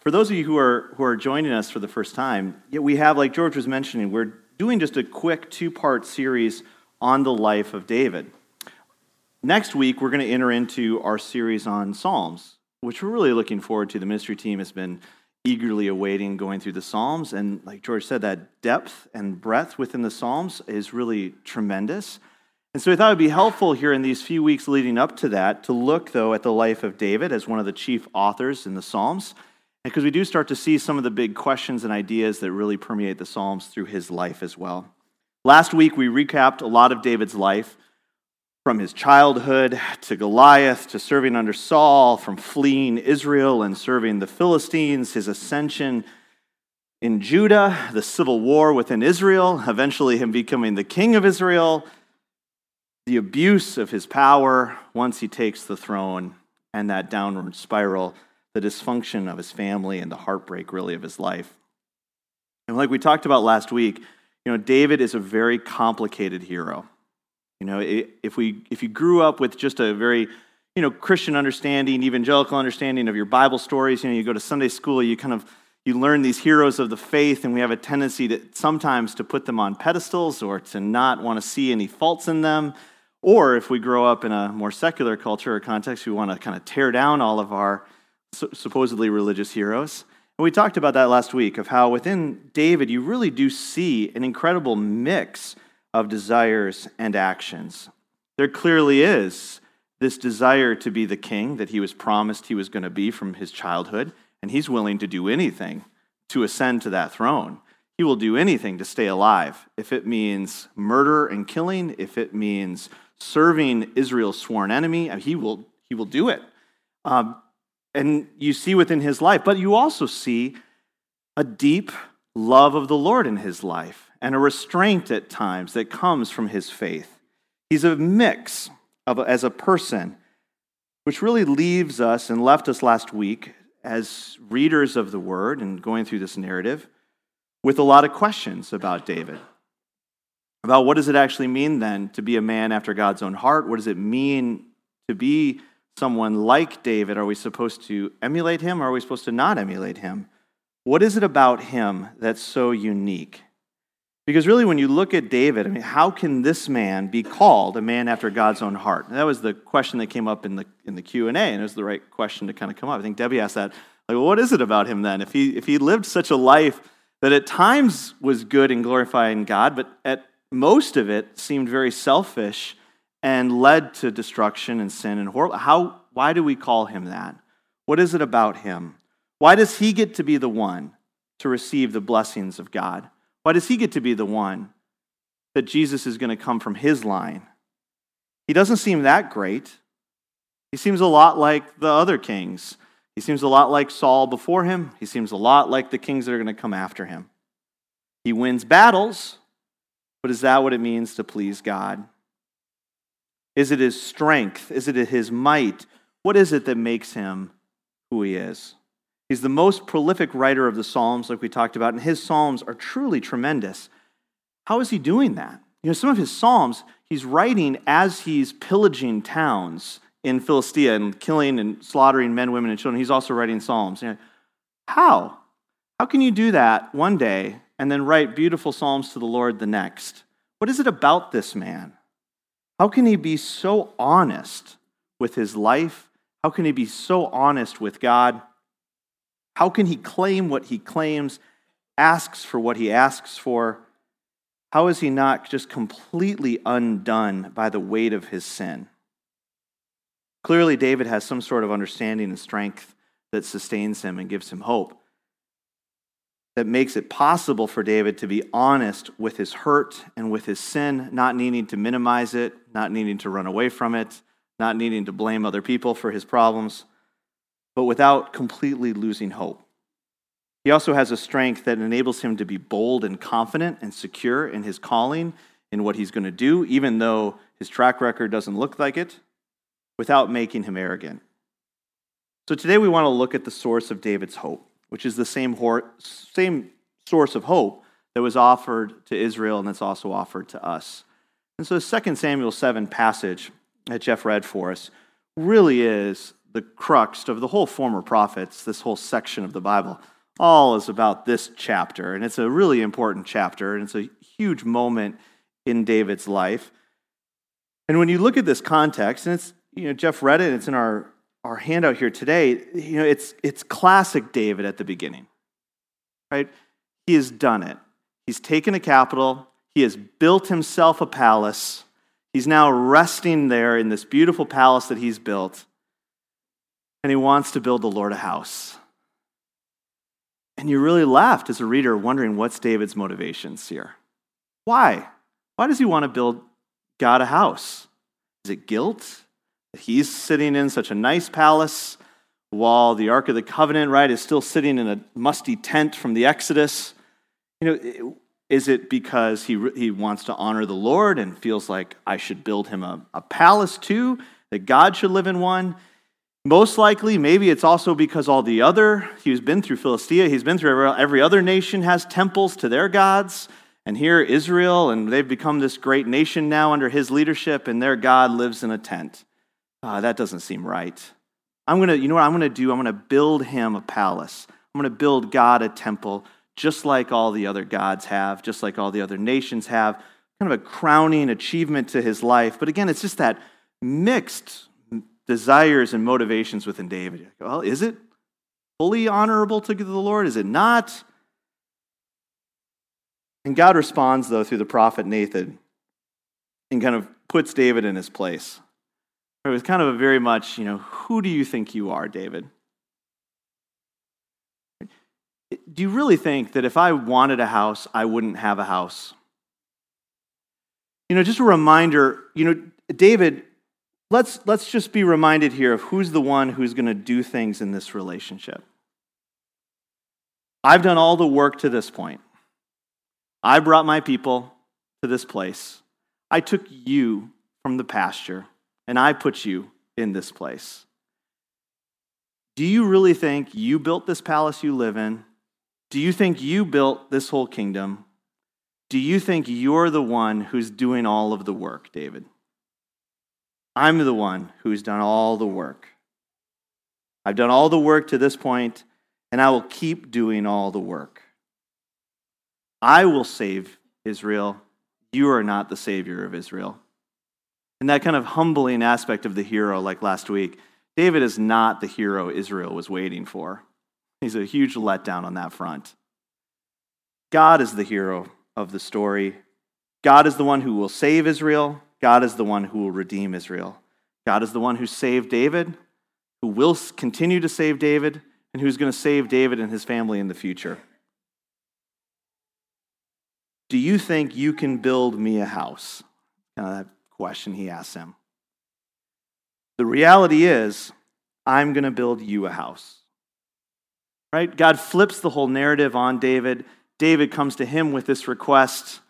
For those of you who are, who are joining us for the first time, we have, like George was mentioning, we're doing just a quick two part series on the life of David. Next week, we're going to enter into our series on Psalms, which we're really looking forward to. The ministry team has been eagerly awaiting going through the Psalms. And like George said, that depth and breadth within the Psalms is really tremendous. And so we thought it would be helpful here in these few weeks leading up to that to look, though, at the life of David as one of the chief authors in the Psalms, because we do start to see some of the big questions and ideas that really permeate the Psalms through his life as well. Last week, we recapped a lot of David's life from his childhood to Goliath to serving under Saul, from fleeing Israel and serving the Philistines, his ascension in Judah, the civil war within Israel, eventually him becoming the king of Israel the abuse of his power once he takes the throne, and that downward spiral, the dysfunction of his family, and the heartbreak, really, of his life. And like we talked about last week, you know, David is a very complicated hero. You know, if, we, if you grew up with just a very you know, Christian understanding, evangelical understanding of your Bible stories, you know, you go to Sunday school, you kind of you learn these heroes of the faith, and we have a tendency to sometimes to put them on pedestals or to not want to see any faults in them. Or if we grow up in a more secular culture or context, we want to kind of tear down all of our supposedly religious heroes. And we talked about that last week of how within David, you really do see an incredible mix of desires and actions. There clearly is this desire to be the king that he was promised he was going to be from his childhood, and he's willing to do anything to ascend to that throne. He will do anything to stay alive. If it means murder and killing, if it means serving Israel's sworn enemy. He will, he will do it. Um, and you see within his life, but you also see a deep love of the Lord in his life and a restraint at times that comes from his faith. He's a mix of as a person, which really leaves us and left us last week as readers of the word and going through this narrative with a lot of questions about David about what does it actually mean then to be a man after God's own heart? What does it mean to be someone like David? Are we supposed to emulate him or are we supposed to not emulate him? What is it about him that's so unique? Because really, when you look at David, I mean, how can this man be called a man after God's own heart? And that was the question that came up in the in the Q and A, and it was the right question to kind of come up. I think Debbie asked that, like, well, what is it about him then? If he if he lived such a life that at times was good and glorifying God, but at most of it seemed very selfish and led to destruction and sin and horror. How, why do we call him that? What is it about him? Why does he get to be the one to receive the blessings of God? Why does he get to be the one that Jesus is going to come from his line? He doesn't seem that great. He seems a lot like the other kings. He seems a lot like Saul before him. He seems a lot like the kings that are going to come after him. He wins battles, but is that what it means to please God? Is it his strength? Is it his might? What is it that makes him who he is? He's the most prolific writer of the Psalms, like we talked about, and his Psalms are truly tremendous. How is he doing that? You know, some of his Psalms, he's writing as he's pillaging towns in Philistia and killing and slaughtering men, women, and children. He's also writing Psalms. You know, how? How can you do that one day and then write beautiful psalms to the Lord the next. What is it about this man? How can he be so honest with his life? How can he be so honest with God? How can he claim what he claims, asks for what he asks for? How is he not just completely undone by the weight of his sin? Clearly, David has some sort of understanding and strength that sustains him and gives him hope that makes it possible for David to be honest with his hurt and with his sin, not needing to minimize it, not needing to run away from it, not needing to blame other people for his problems, but without completely losing hope. He also has a strength that enables him to be bold and confident and secure in his calling, in what he's going to do, even though his track record doesn't look like it, without making him arrogant. So today we want to look at the source of David's hope which is the same, same source of hope that was offered to Israel and that's also offered to us. And so the 2 Samuel 7 passage that Jeff read for us really is the crux of the whole former prophets, this whole section of the Bible, all is about this chapter. And it's a really important chapter, and it's a huge moment in David's life. And when you look at this context, and it's, you know, Jeff read it, it's in our, our handout here today, you know, it's, it's classic David at the beginning, right? He has done it. He's taken a capital, he has built himself a palace. He's now resting there in this beautiful palace that he's built. And he wants to build the Lord a house. And you're really left as a reader wondering what's David's motivations here? Why? Why does he want to build God a house? Is it guilt he's sitting in such a nice palace while the Ark of the Covenant, right, is still sitting in a musty tent from the Exodus? You know, is it because he, he wants to honor the Lord and feels like I should build him a, a palace too, that God should live in one? Most likely, maybe it's also because all the other, he's been through Philistia, he's been through every, every other nation has temples to their gods. And here, Israel, and they've become this great nation now under his leadership, and their God lives in a tent. Uh, that doesn't seem right. I'm going to, you know what I'm going to do? I'm going to build him a palace. I'm going to build God a temple just like all the other gods have, just like all the other nations have. Kind of a crowning achievement to his life. But again, it's just that mixed desires and motivations within David. Well, is it fully honorable to the Lord? Is it not? And God responds, though, through the prophet Nathan and kind of puts David in his place. It was kind of a very much, you know, who do you think you are, David? Do you really think that if I wanted a house, I wouldn't have a house? You know, just a reminder, you know, David, let's, let's just be reminded here of who's the one who's going to do things in this relationship. I've done all the work to this point. I brought my people to this place. I took you from the pasture and I put you in this place. Do you really think you built this palace you live in? Do you think you built this whole kingdom? Do you think you're the one who's doing all of the work, David? I'm the one who's done all the work. I've done all the work to this point, and I will keep doing all the work. I will save Israel. You are not the savior of Israel. And that kind of humbling aspect of the hero, like last week, David is not the hero Israel was waiting for. He's a huge letdown on that front. God is the hero of the story. God is the one who will save Israel. God is the one who will redeem Israel. God is the one who saved David, who will continue to save David, and who's going to save David and his family in the future. Do you think you can build me a house? Kind of that question he asks him. The reality is, I'm going to build you a house. Right? God flips the whole narrative on David. David comes to him with this request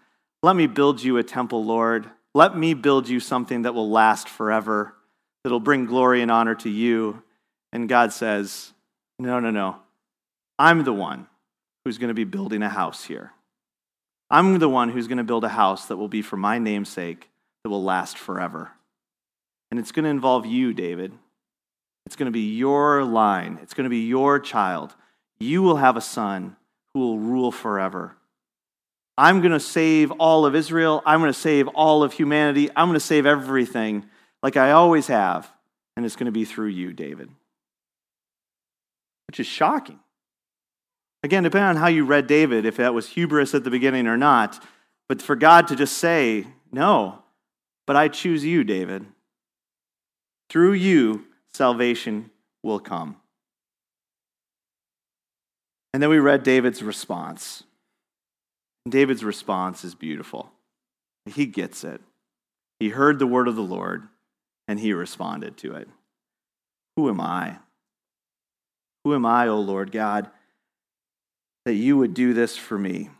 Let me build you a temple, Lord. Let me build you something that will last forever, that'll bring glory and honor to you. And God says, No, no, no. I'm the one who's going to be building a house here. I'm the one who's going to build a house that will be for my name's sake, that will last forever. And it's going to involve you, David. It's going to be your line, it's going to be your child. You will have a son who will rule forever. I'm going to save all of Israel. I'm going to save all of humanity. I'm going to save everything like I always have. And it's going to be through you, David. Which is shocking. Again, depending on how you read David, if that was hubris at the beginning or not, but for God to just say, no, but I choose you, David. Through you, salvation will come. And then we read David's response. And David's response is beautiful. He gets it. He heard the word of the Lord and he responded to it. Who am I? Who am I, O Lord God? that you would do this for me?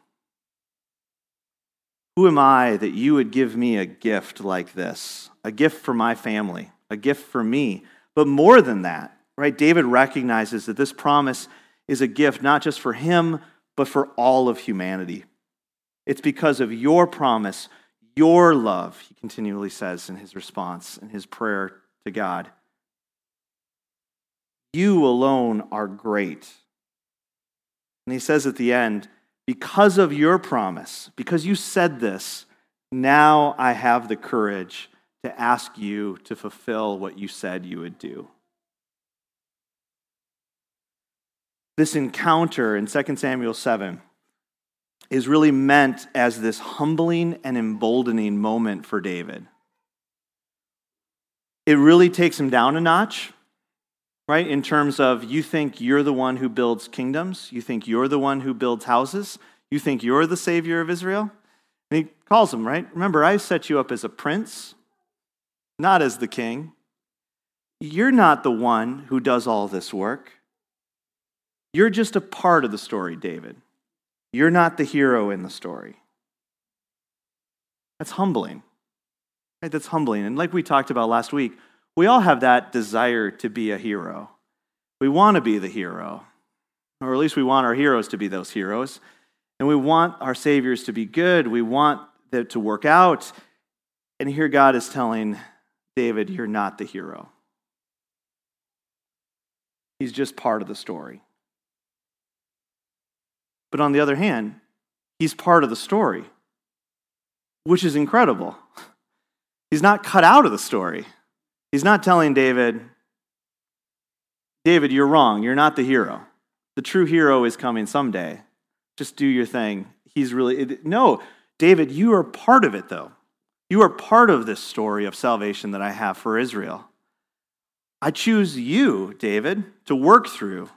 Who am I that you would give me a gift like this? A gift for my family, a gift for me. But more than that, right? David recognizes that this promise is a gift not just for him, but for all of humanity. It's because of your promise, your love, he continually says in his response, in his prayer to God. You alone are great. And he says at the end, Because of your promise, because you said this, now I have the courage to ask you to fulfill what you said you would do. This encounter in 2 Samuel 7 is really meant as this humbling and emboldening moment for David. It really takes him down a notch, right? In terms of you think you're the one who builds kingdoms, you think you're the one who builds houses, you think you're the savior of Israel. And he calls him, right? Remember, I set you up as a prince, not as the king. You're not the one who does all this work. You're just a part of the story, David. You're not the hero in the story. That's humbling. Right? That's humbling. And like we talked about last week, we all have that desire to be a hero. We want to be the hero, or at least we want our heroes to be those heroes. And we want our saviors to be good. We want them to work out. And here God is telling David, You're not the hero. He's just part of the story. But on the other hand, he's part of the story, which is incredible. He's not cut out of the story. He's not telling David, David, you're wrong. You're not the hero. The true hero is coming someday. Just do your thing. He's really, no, David, you are part of it, though. You are part of this story of salvation that I have for Israel. I choose you, David, to work through,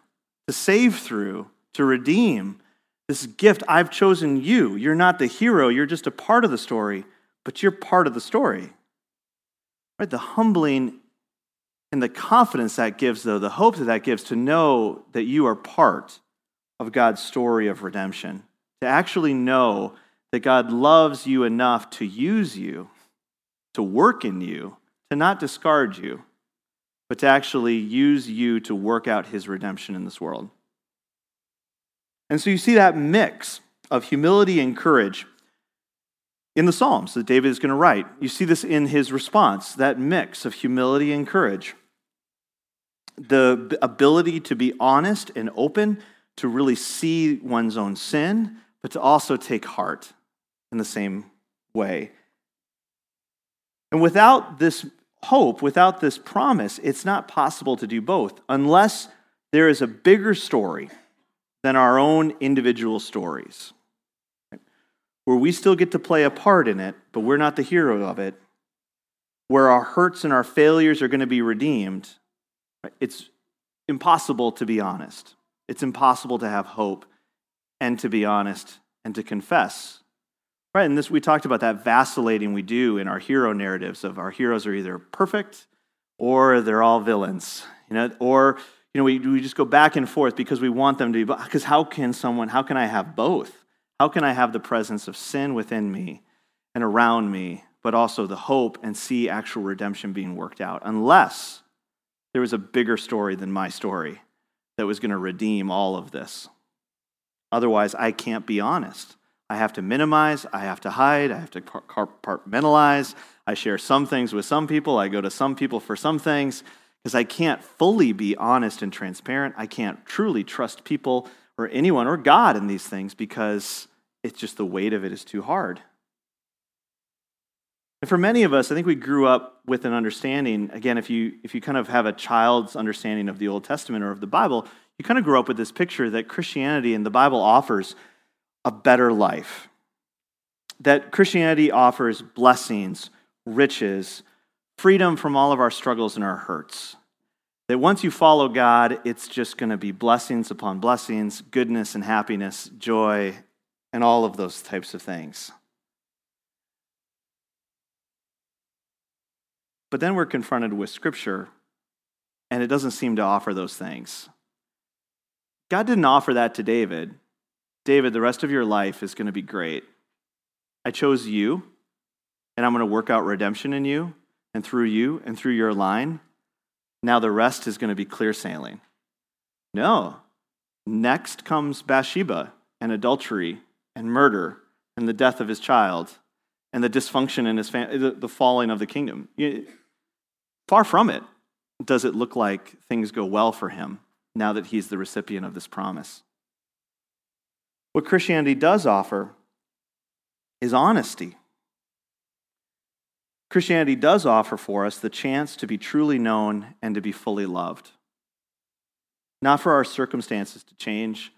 to save through, to redeem, this gift, I've chosen you. You're not the hero, you're just a part of the story, but you're part of the story. Right? The humbling and the confidence that gives, though, the hope that that gives to know that you are part of God's story of redemption, to actually know that God loves you enough to use you, to work in you, to not discard you, but to actually use you to work out his redemption in this world. And so you see that mix of humility and courage in the Psalms that David is going to write. You see this in his response, that mix of humility and courage. The ability to be honest and open, to really see one's own sin, but to also take heart in the same way. And without this hope, without this promise, it's not possible to do both unless there is a bigger story than our own individual stories, where we still get to play a part in it, but we're not the hero of it, where our hurts and our failures are going to be redeemed. It's impossible to be honest. It's impossible to have hope and to be honest and to confess. Right, and this we talked about that vacillating we do in our hero narratives of our heroes are either perfect or they're all villains, you know, or you know, we, we just go back and forth because we want them to be, because how can someone, how can I have both? How can I have the presence of sin within me and around me, but also the hope and see actual redemption being worked out? Unless there was a bigger story than my story that was going to redeem all of this. Otherwise, I can't be honest. I have to minimize, I have to hide, I have to compartmentalize. I share some things with some people, I go to some people for some things because I can't fully be honest and transparent. I can't truly trust people or anyone or God in these things because it's just the weight of it is too hard. And for many of us, I think we grew up with an understanding. Again, if you if you kind of have a child's understanding of the Old Testament or of the Bible, you kind of grew up with this picture that Christianity and the Bible offers a better life. That Christianity offers blessings, riches, freedom from all of our struggles and our hurts. That once you follow God, it's just going to be blessings upon blessings, goodness and happiness, joy, and all of those types of things. But then we're confronted with Scripture, and it doesn't seem to offer those things. God didn't offer that to David. David, the rest of your life is going to be great. I chose you, and I'm going to work out redemption in you and through you and through your line, now the rest is going to be clear sailing. No. Next comes Bathsheba and adultery and murder and the death of his child and the dysfunction in his family, the, the falling of the kingdom. Far from it. does it look like things go well for him now that he's the recipient of this promise? What Christianity does offer is honesty. Christianity does offer for us the chance to be truly known and to be fully loved. Not for our circumstances to change,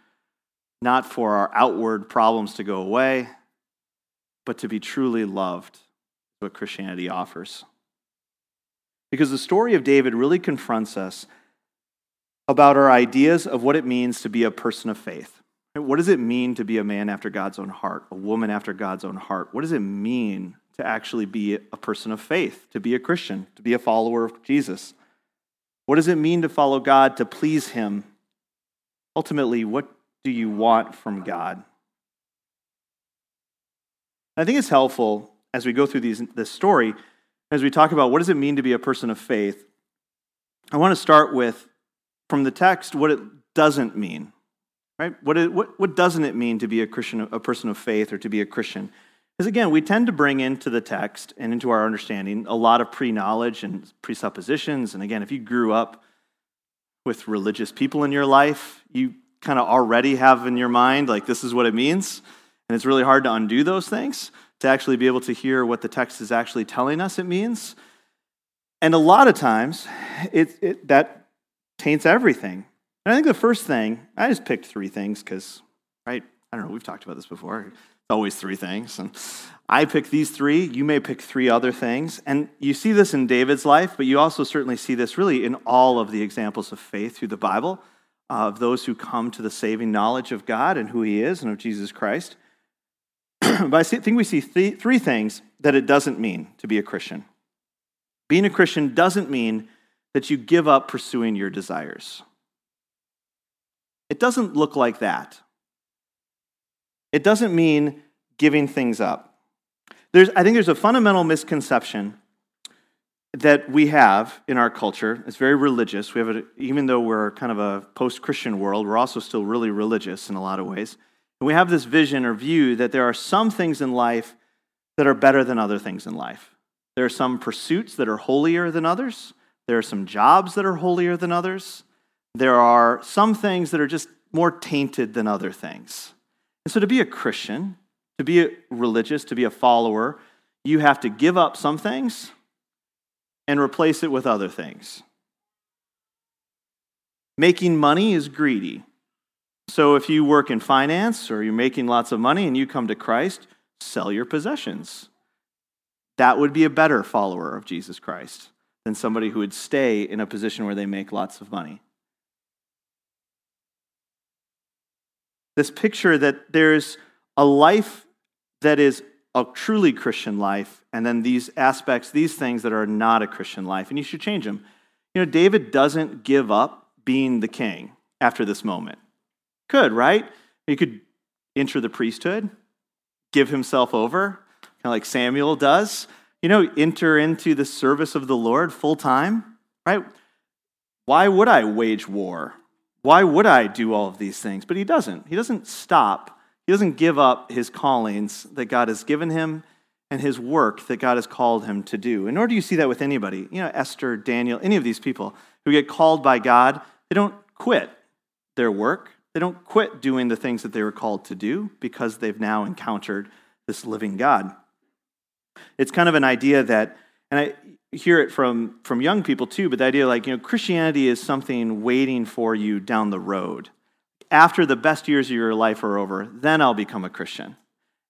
not for our outward problems to go away, but to be truly loved, what Christianity offers. Because the story of David really confronts us about our ideas of what it means to be a person of faith. What does it mean to be a man after God's own heart, a woman after God's own heart? What does it mean to actually be a person of faith, to be a Christian, to be a follower of Jesus? What does it mean to follow God, to please Him? Ultimately, what do you want from God? I think it's helpful as we go through these, this story, as we talk about what does it mean to be a person of faith. I want to start with, from the text, what it doesn't mean. Right? What, is, what, what doesn't it mean to be a Christian, a person of faith, or to be a Christian? Because again, we tend to bring into the text and into our understanding a lot of pre knowledge and presuppositions. And again, if you grew up with religious people in your life, you kind of already have in your mind, like, this is what it means. And it's really hard to undo those things, to actually be able to hear what the text is actually telling us it means. And a lot of times, it, it that taints everything. And I think the first thing, I just picked three things because, right? I don't know, we've talked about this before. It's always three things. And I pick these three. You may pick three other things. And you see this in David's life, but you also certainly see this really in all of the examples of faith through the Bible, of those who come to the saving knowledge of God and who He is and of Jesus Christ. but I think we see th- three things that it doesn't mean to be a Christian. Being a Christian doesn't mean that you give up pursuing your desires. It doesn't look like that. It doesn't mean giving things up. There's, I think there's a fundamental misconception that we have in our culture. It's very religious. We have a, even though we're kind of a post-Christian world, we're also still really religious in a lot of ways. And we have this vision or view that there are some things in life that are better than other things in life. There are some pursuits that are holier than others. There are some jobs that are holier than others there are some things that are just more tainted than other things. And so to be a Christian, to be religious, to be a follower, you have to give up some things and replace it with other things. Making money is greedy. So if you work in finance or you're making lots of money and you come to Christ, sell your possessions. That would be a better follower of Jesus Christ than somebody who would stay in a position where they make lots of money. this picture that there's a life that is a truly Christian life, and then these aspects, these things that are not a Christian life, and you should change them. You know, David doesn't give up being the king after this moment. Could, right? He could enter the priesthood, give himself over, kind of like Samuel does. You know, enter into the service of the Lord full time, right? Why would I wage war? Why would I do all of these things? But he doesn't. He doesn't stop. He doesn't give up his callings that God has given him and his work that God has called him to do. And nor do you see that with anybody. You know, Esther, Daniel, any of these people who get called by God, they don't quit their work. They don't quit doing the things that they were called to do because they've now encountered this living God. It's kind of an idea that, and I, hear it from, from young people too, but the idea like, you know, Christianity is something waiting for you down the road. After the best years of your life are over, then I'll become a Christian.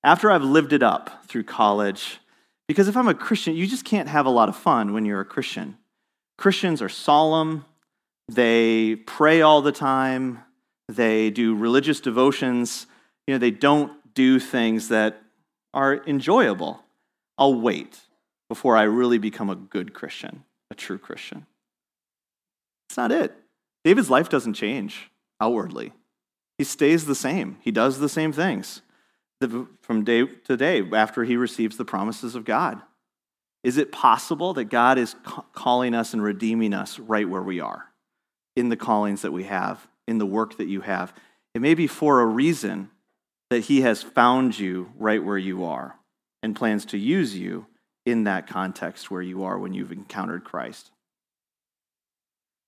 After I've lived it up through college, because if I'm a Christian, you just can't have a lot of fun when you're a Christian. Christians are solemn, they pray all the time, they do religious devotions, you know, they don't do things that are enjoyable. I'll wait before I really become a good Christian, a true Christian. That's not it. David's life doesn't change outwardly, he stays the same. He does the same things from day to day after he receives the promises of God. Is it possible that God is calling us and redeeming us right where we are, in the callings that we have, in the work that you have? It may be for a reason that He has found you right where you are and plans to use you in that context where you are when you've encountered Christ.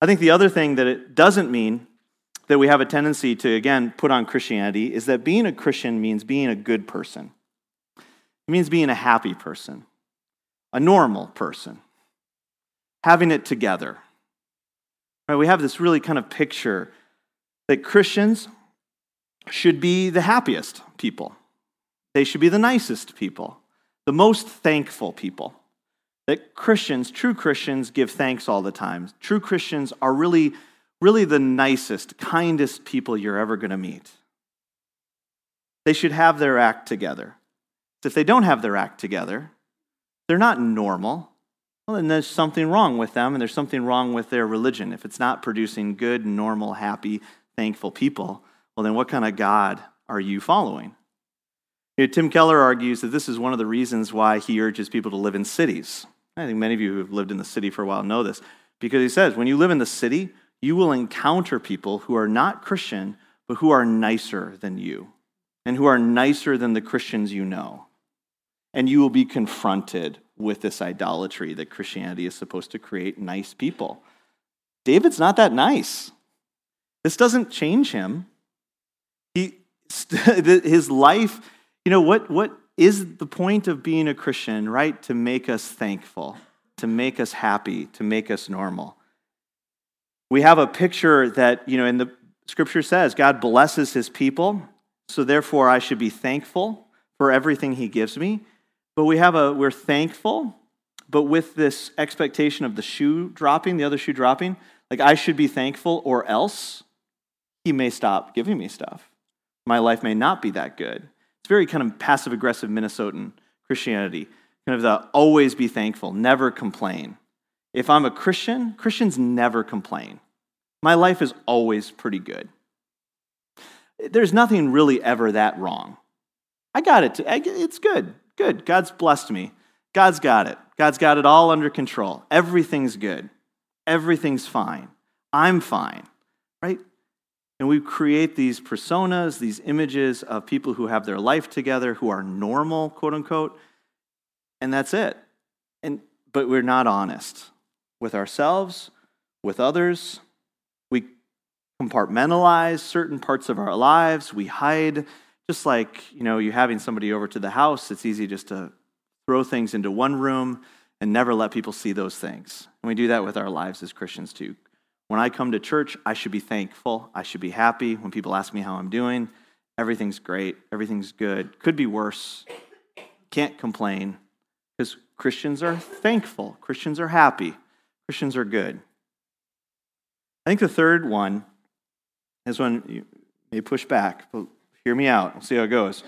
I think the other thing that it doesn't mean that we have a tendency to, again, put on Christianity is that being a Christian means being a good person. It means being a happy person, a normal person, having it together. Right, we have this really kind of picture that Christians should be the happiest people. They should be the nicest people, the most thankful people. That Christians, true Christians, give thanks all the time. True Christians are really, really the nicest, kindest people you're ever going to meet. They should have their act together. If they don't have their act together, they're not normal. Well, then there's something wrong with them, and there's something wrong with their religion. If it's not producing good, normal, happy, thankful people, well, then what kind of God are you following? You know, Tim Keller argues that this is one of the reasons why he urges people to live in cities. I think many of you who have lived in the city for a while know this, because he says when you live in the city, you will encounter people who are not Christian, but who are nicer than you, and who are nicer than the Christians you know. And you will be confronted with this idolatry that Christianity is supposed to create nice people. David's not that nice. This doesn't change him. He, his life, you know, what, what is the point of being a Christian, right? To make us thankful, to make us happy, to make us normal. We have a picture that, you know, in the scripture says God blesses his people, so therefore I should be thankful for everything he gives me. But we have a, we're thankful, but with this expectation of the shoe dropping, the other shoe dropping, like I should be thankful or else he may stop giving me stuff. My life may not be that good. It's very kind of passive aggressive Minnesotan Christianity. Kind of the always be thankful, never complain. If I'm a Christian, Christians never complain. My life is always pretty good. There's nothing really ever that wrong. I got it. It's good. Good. God's blessed me. God's got it. God's got it all under control. Everything's good. Everything's fine. I'm fine. Right? And we create these personas, these images of people who have their life together, who are normal, quote unquote, and that's it. And, but we're not honest with ourselves, with others. We compartmentalize certain parts of our lives. We hide, just like you know, you having somebody over to the house. It's easy just to throw things into one room and never let people see those things. And we do that with our lives as Christians too. When I come to church, I should be thankful. I should be happy. When people ask me how I'm doing, everything's great. Everything's good. Could be worse. Can't complain because Christians are thankful. Christians are happy. Christians are good. I think the third one is one you may push back, but hear me out. We'll see how it goes.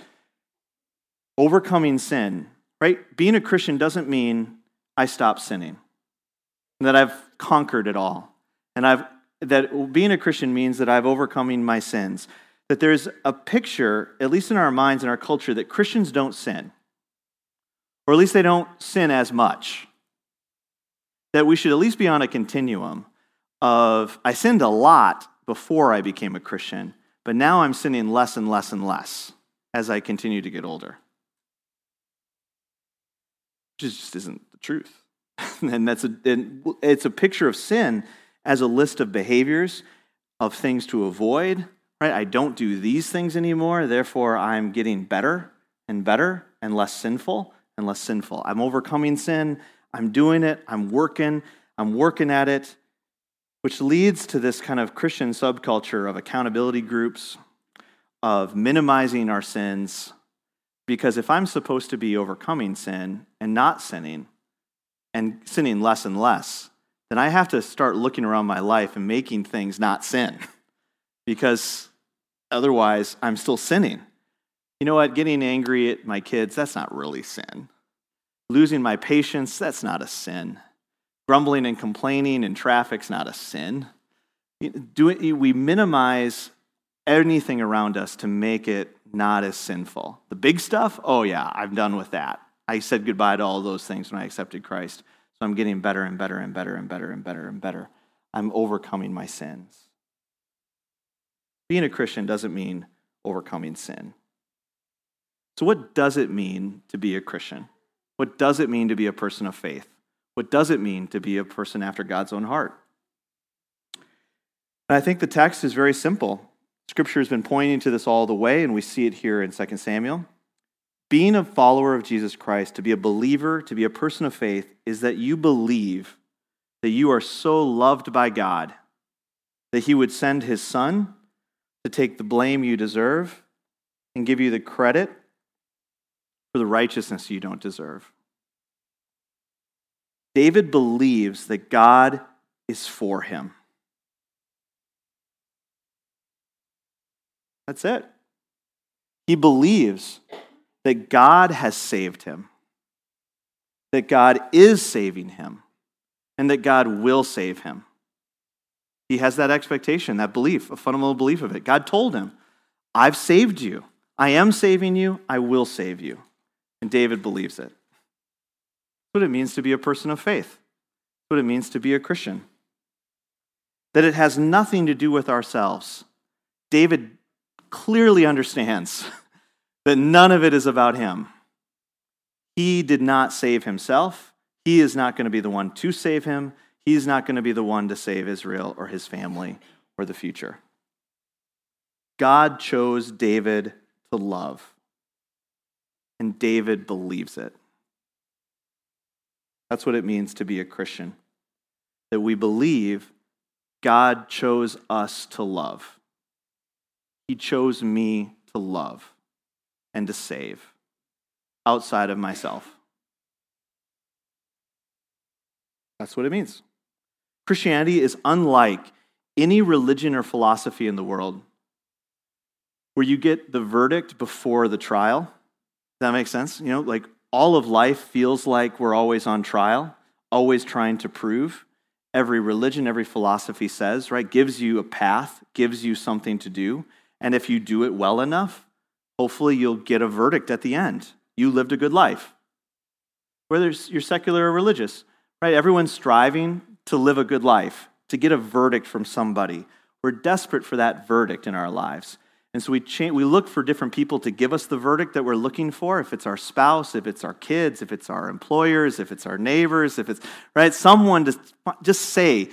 Overcoming sin, right? Being a Christian doesn't mean I stop sinning, that I've conquered it all. And I've, that being a Christian means that I've overcoming my sins. That there's a picture, at least in our minds and our culture, that Christians don't sin. Or at least they don't sin as much. That we should at least be on a continuum of I sinned a lot before I became a Christian, but now I'm sinning less and less and less as I continue to get older. Which just isn't the truth. and that's a, it's a picture of sin as a list of behaviors, of things to avoid, right? I don't do these things anymore, therefore I'm getting better and better and less sinful and less sinful. I'm overcoming sin, I'm doing it, I'm working, I'm working at it, which leads to this kind of Christian subculture of accountability groups, of minimizing our sins. Because if I'm supposed to be overcoming sin and not sinning, and sinning less and less, then I have to start looking around my life and making things not sin because otherwise I'm still sinning. You know what? Getting angry at my kids, that's not really sin. Losing my patience, that's not a sin. Grumbling and complaining in traffic's not a sin. we minimize anything around us to make it not as sinful. The big stuff, oh yeah, I'm done with that. I said goodbye to all those things when I accepted Christ. So I'm getting better and better and better and better and better and better. I'm overcoming my sins. Being a Christian doesn't mean overcoming sin. So, what does it mean to be a Christian? What does it mean to be a person of faith? What does it mean to be a person after God's own heart? And I think the text is very simple. Scripture has been pointing to this all the way, and we see it here in 2 Samuel. Being a follower of Jesus Christ, to be a believer, to be a person of faith, is that you believe that you are so loved by God that He would send His Son to take the blame you deserve and give you the credit for the righteousness you don't deserve. David believes that God is for him. That's it. He believes that God has saved him, that God is saving him, and that God will save him. He has that expectation, that belief, a fundamental belief of it. God told him, I've saved you. I am saving you. I will save you. And David believes it. That's what it means to be a person of faith. That's what it means to be a Christian. That it has nothing to do with ourselves. David clearly understands that none of it is about him. He did not save himself. He is not going to be the one to save him. He's not going to be the one to save Israel or his family or the future. God chose David to love, and David believes it. That's what it means to be a Christian. That we believe God chose us to love. He chose me to love and to save outside of myself. That's what it means. Christianity is unlike any religion or philosophy in the world where you get the verdict before the trial. That make sense? You know, like all of life feels like we're always on trial, always trying to prove. Every religion, every philosophy says, right, gives you a path, gives you something to do. And if you do it well enough, hopefully you'll get a verdict at the end. You lived a good life. Whether you're secular or religious, right? Everyone's striving to live a good life, to get a verdict from somebody. We're desperate for that verdict in our lives. And so we, cha- we look for different people to give us the verdict that we're looking for. If it's our spouse, if it's our kids, if it's our employers, if it's our neighbors, if it's, right? Someone to just say,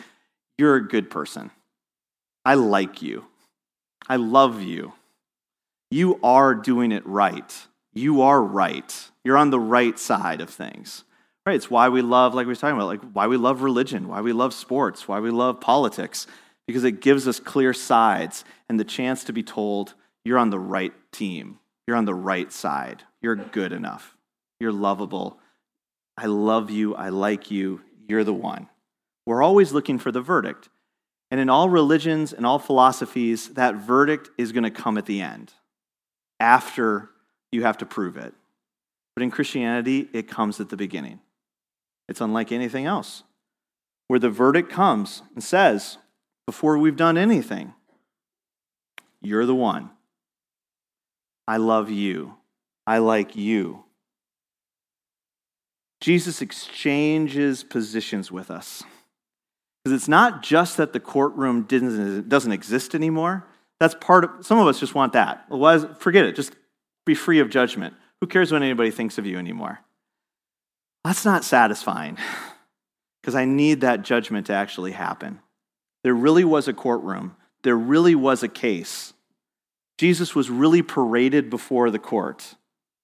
you're a good person. I like you. I love you. You are doing it right. You are right. You're on the right side of things. Right? It's why we love, like we were talking about, like why we love religion, why we love sports, why we love politics, because it gives us clear sides and the chance to be told, you're on the right team, you're on the right side, you're good enough, you're lovable, I love you, I like you, you're the one. We're always looking for the verdict. And in all religions and all philosophies, that verdict is going to come at the end, after you have to prove it. But in Christianity, it comes at the beginning. It's unlike anything else, where the verdict comes and says, before we've done anything, you're the one. I love you. I like you. Jesus exchanges positions with us. Because it's not just that the courtroom doesn't exist anymore. That's part of, some of us just want that. Otherwise, forget it. Just be free of judgment. Who cares what anybody thinks of you anymore? That's not satisfying because I need that judgment to actually happen. There really was a courtroom, there really was a case. Jesus was really paraded before the court,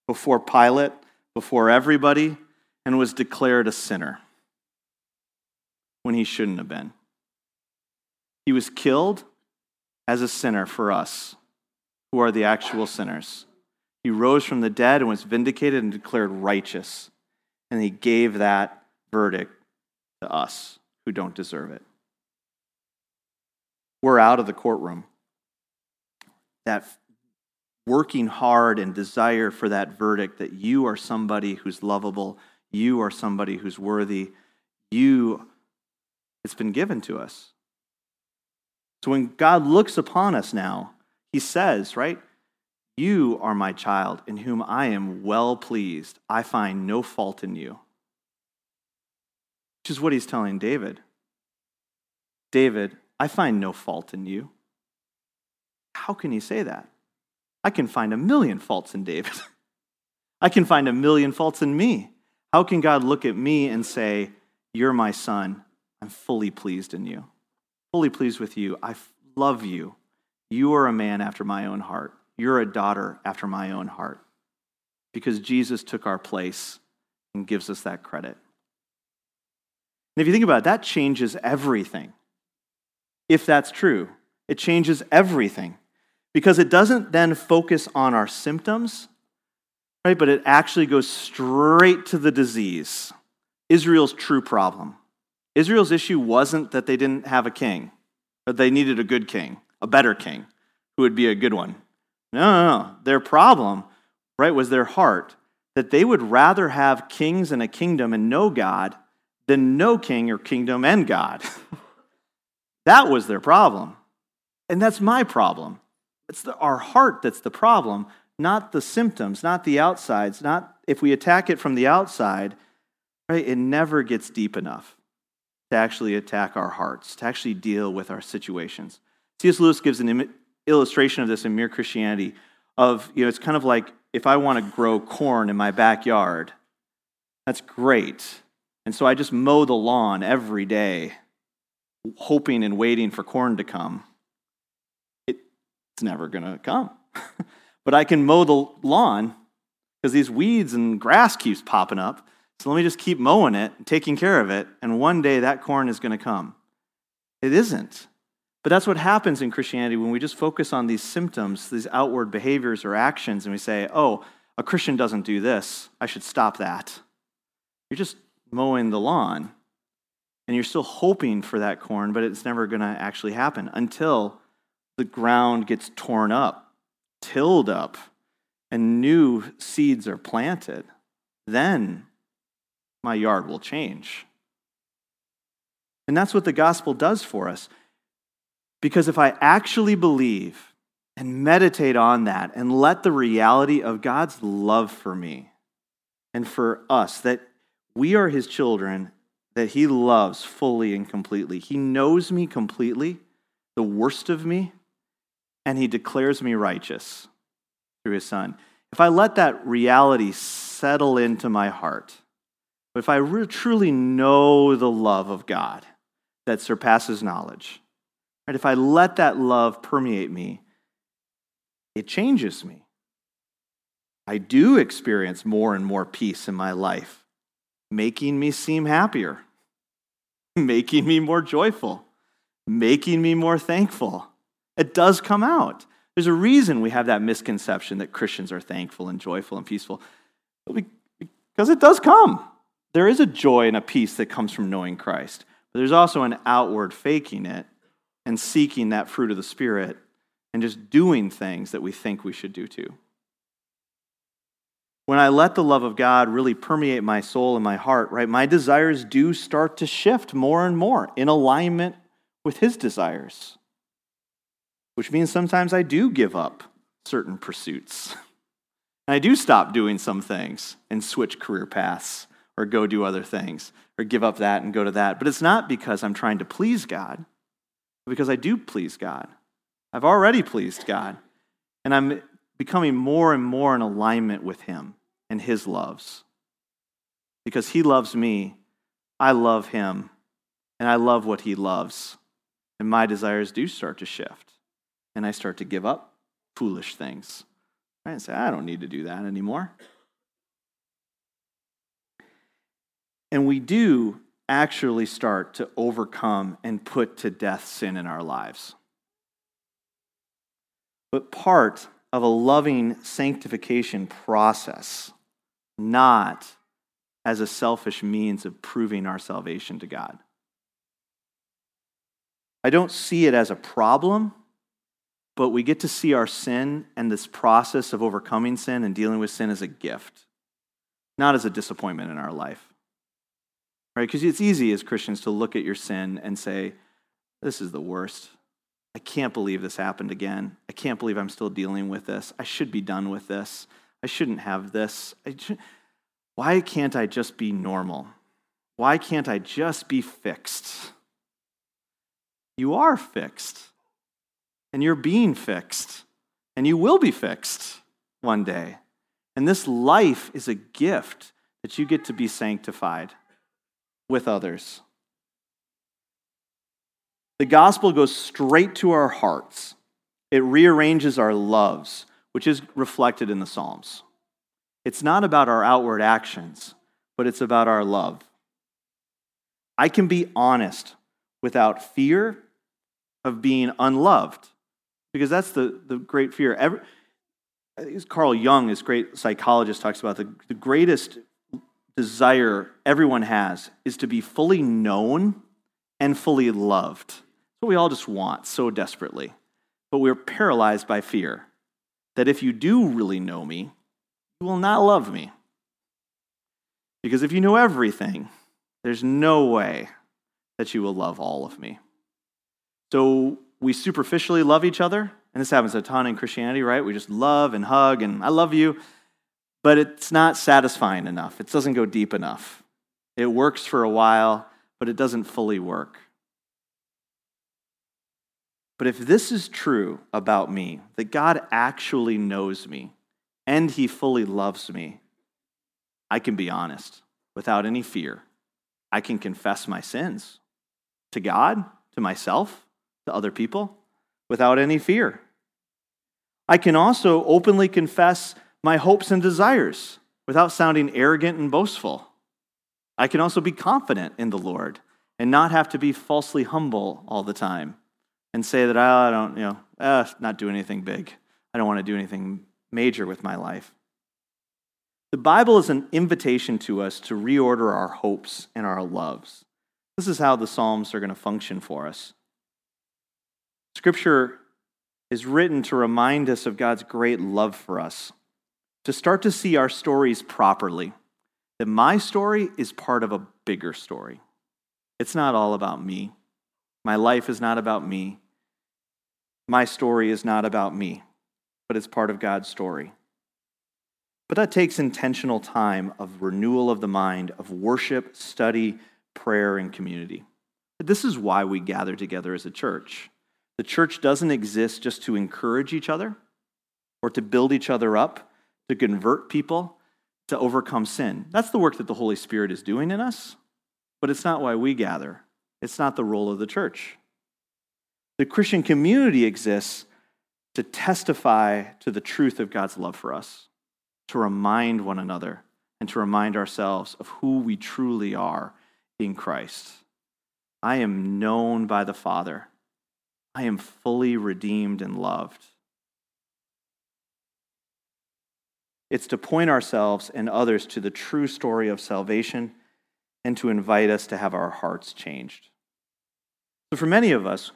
before Pilate, before everybody, and was declared a sinner when he shouldn't have been. He was killed as a sinner for us, who are the actual sinners. He rose from the dead and was vindicated and declared righteous and he gave that verdict to us who don't deserve it. We're out of the courtroom. That working hard and desire for that verdict that you are somebody who's lovable, you are somebody who's worthy, you, it's been given to us. So when God looks upon us now, he says, right? You are my child, in whom I am well pleased. I find no fault in you. Which is what he's telling David. David, I find no fault in you. How can he say that? I can find a million faults in David. I can find a million faults in me. How can God look at me and say, You're my son. I'm fully pleased in you, fully pleased with you. I love you. You are a man after my own heart. You're a daughter after my own heart. Because Jesus took our place and gives us that credit. And if you think about it, that changes everything. If that's true, it changes everything. Because it doesn't then focus on our symptoms, right? But it actually goes straight to the disease. Israel's true problem. Israel's issue wasn't that they didn't have a king, but they needed a good king, a better king, who would be a good one. No, no, no. Their problem, right, was their heart that they would rather have kings and a kingdom and no God than no king or kingdom and God. that was their problem. And that's my problem. It's the, our heart that's the problem, not the symptoms, not the outsides, not if we attack it from the outside, right? It never gets deep enough to actually attack our hearts, to actually deal with our situations. C.S. Lewis gives an Im- illustration of this in Mere Christianity of, you know, it's kind of like if I want to grow corn in my backyard, that's great. And so I just mow the lawn every day, hoping and waiting for corn to come. It, it's never going to come. but I can mow the lawn because these weeds and grass keeps popping up. So let me just keep mowing it, taking care of it, and one day that corn is going to come. It isn't. But that's what happens in Christianity when we just focus on these symptoms, these outward behaviors or actions, and we say, oh, a Christian doesn't do this. I should stop that. You're just mowing the lawn, and you're still hoping for that corn, but it's never going to actually happen until the ground gets torn up, tilled up, and new seeds are planted. Then my yard will change. And that's what the gospel does for us. Because if I actually believe and meditate on that and let the reality of God's love for me and for us, that we are his children, that he loves fully and completely, he knows me completely, the worst of me, and he declares me righteous through his son. If I let that reality settle into my heart, if I truly know the love of God that surpasses knowledge, right, if I let that love permeate me, it changes me. I do experience more and more peace in my life, making me seem happier, making me more joyful, making me more thankful. It does come out. There's a reason we have that misconception that Christians are thankful and joyful and peaceful. Because it does come there is a joy and a peace that comes from knowing Christ, but there's also an outward faking it and seeking that fruit of the Spirit and just doing things that we think we should do too. When I let the love of God really permeate my soul and my heart, right, my desires do start to shift more and more in alignment with His desires, which means sometimes I do give up certain pursuits. And I do stop doing some things and switch career paths or go do other things or give up that and go to that. But it's not because I'm trying to please God, because I do please God. I've already pleased God. And I'm becoming more and more in alignment with Him and His loves. Because He loves me, I love Him, and I love what He loves. And my desires do start to shift. And I start to give up foolish things. Right? And say, I don't need to do that anymore. And we do actually start to overcome and put to death sin in our lives. But part of a loving sanctification process, not as a selfish means of proving our salvation to God. I don't see it as a problem, but we get to see our sin and this process of overcoming sin and dealing with sin as a gift, not as a disappointment in our life right? Because it's easy as Christians to look at your sin and say, this is the worst. I can't believe this happened again. I can't believe I'm still dealing with this. I should be done with this. I shouldn't have this. Should... Why can't I just be normal? Why can't I just be fixed? You are fixed, and you're being fixed, and you will be fixed one day. And this life is a gift that you get to be sanctified with others. The gospel goes straight to our hearts. It rearranges our loves, which is reflected in the Psalms. It's not about our outward actions, but it's about our love. I can be honest without fear of being unloved, because that's the, the great fear. Every, Carl Jung, this great psychologist, talks about the, the greatest desire everyone has is to be fully known and fully loved. That's what we all just want so desperately. But we're paralyzed by fear that if you do really know me, you will not love me. Because if you know everything, there's no way that you will love all of me. So we superficially love each other, and this happens a ton in Christianity, right? We just love and hug and I love you, but it's not satisfying enough. It doesn't go deep enough. It works for a while, but it doesn't fully work. But if this is true about me, that God actually knows me and he fully loves me, I can be honest without any fear. I can confess my sins to God, to myself, to other people without any fear. I can also openly confess my hopes and desires without sounding arrogant and boastful. I can also be confident in the Lord and not have to be falsely humble all the time and say that oh, I don't, you know, uh, not do anything big. I don't want to do anything major with my life. The Bible is an invitation to us to reorder our hopes and our loves. This is how the Psalms are going to function for us. Scripture is written to remind us of God's great love for us, to start to see our stories properly. That my story is part of a bigger story. It's not all about me. My life is not about me. My story is not about me, but it's part of God's story. But that takes intentional time of renewal of the mind, of worship, study, prayer, and community. This is why we gather together as a church. The church doesn't exist just to encourage each other or to build each other up, to convert people, to overcome sin. That's the work that the Holy Spirit is doing in us, but it's not why we gather. It's not the role of the church. The Christian community exists to testify to the truth of God's love for us to remind one another and to remind ourselves of who we truly are in Christ. I am known by the Father. I am fully redeemed and loved. It's to point ourselves and others to the true story of salvation and to invite us to have our hearts changed. So, for many of us,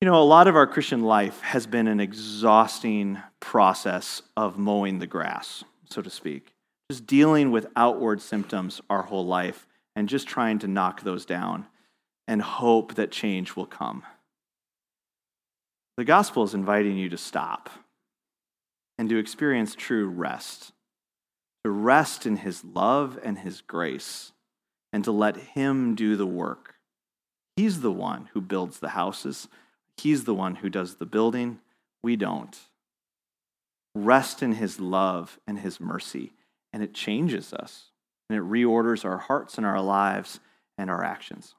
you know, a lot of our Christian life has been an exhausting process of mowing the grass, so to speak, just dealing with outward symptoms our whole life and just trying to knock those down and hope that change will come. The gospel is inviting you to stop and to experience true rest, to rest in his love and his grace, and to let him do the work. He's the one who builds the houses He's the one who does the building. We don't. Rest in His love and His mercy, and it changes us, and it reorders our hearts and our lives and our actions.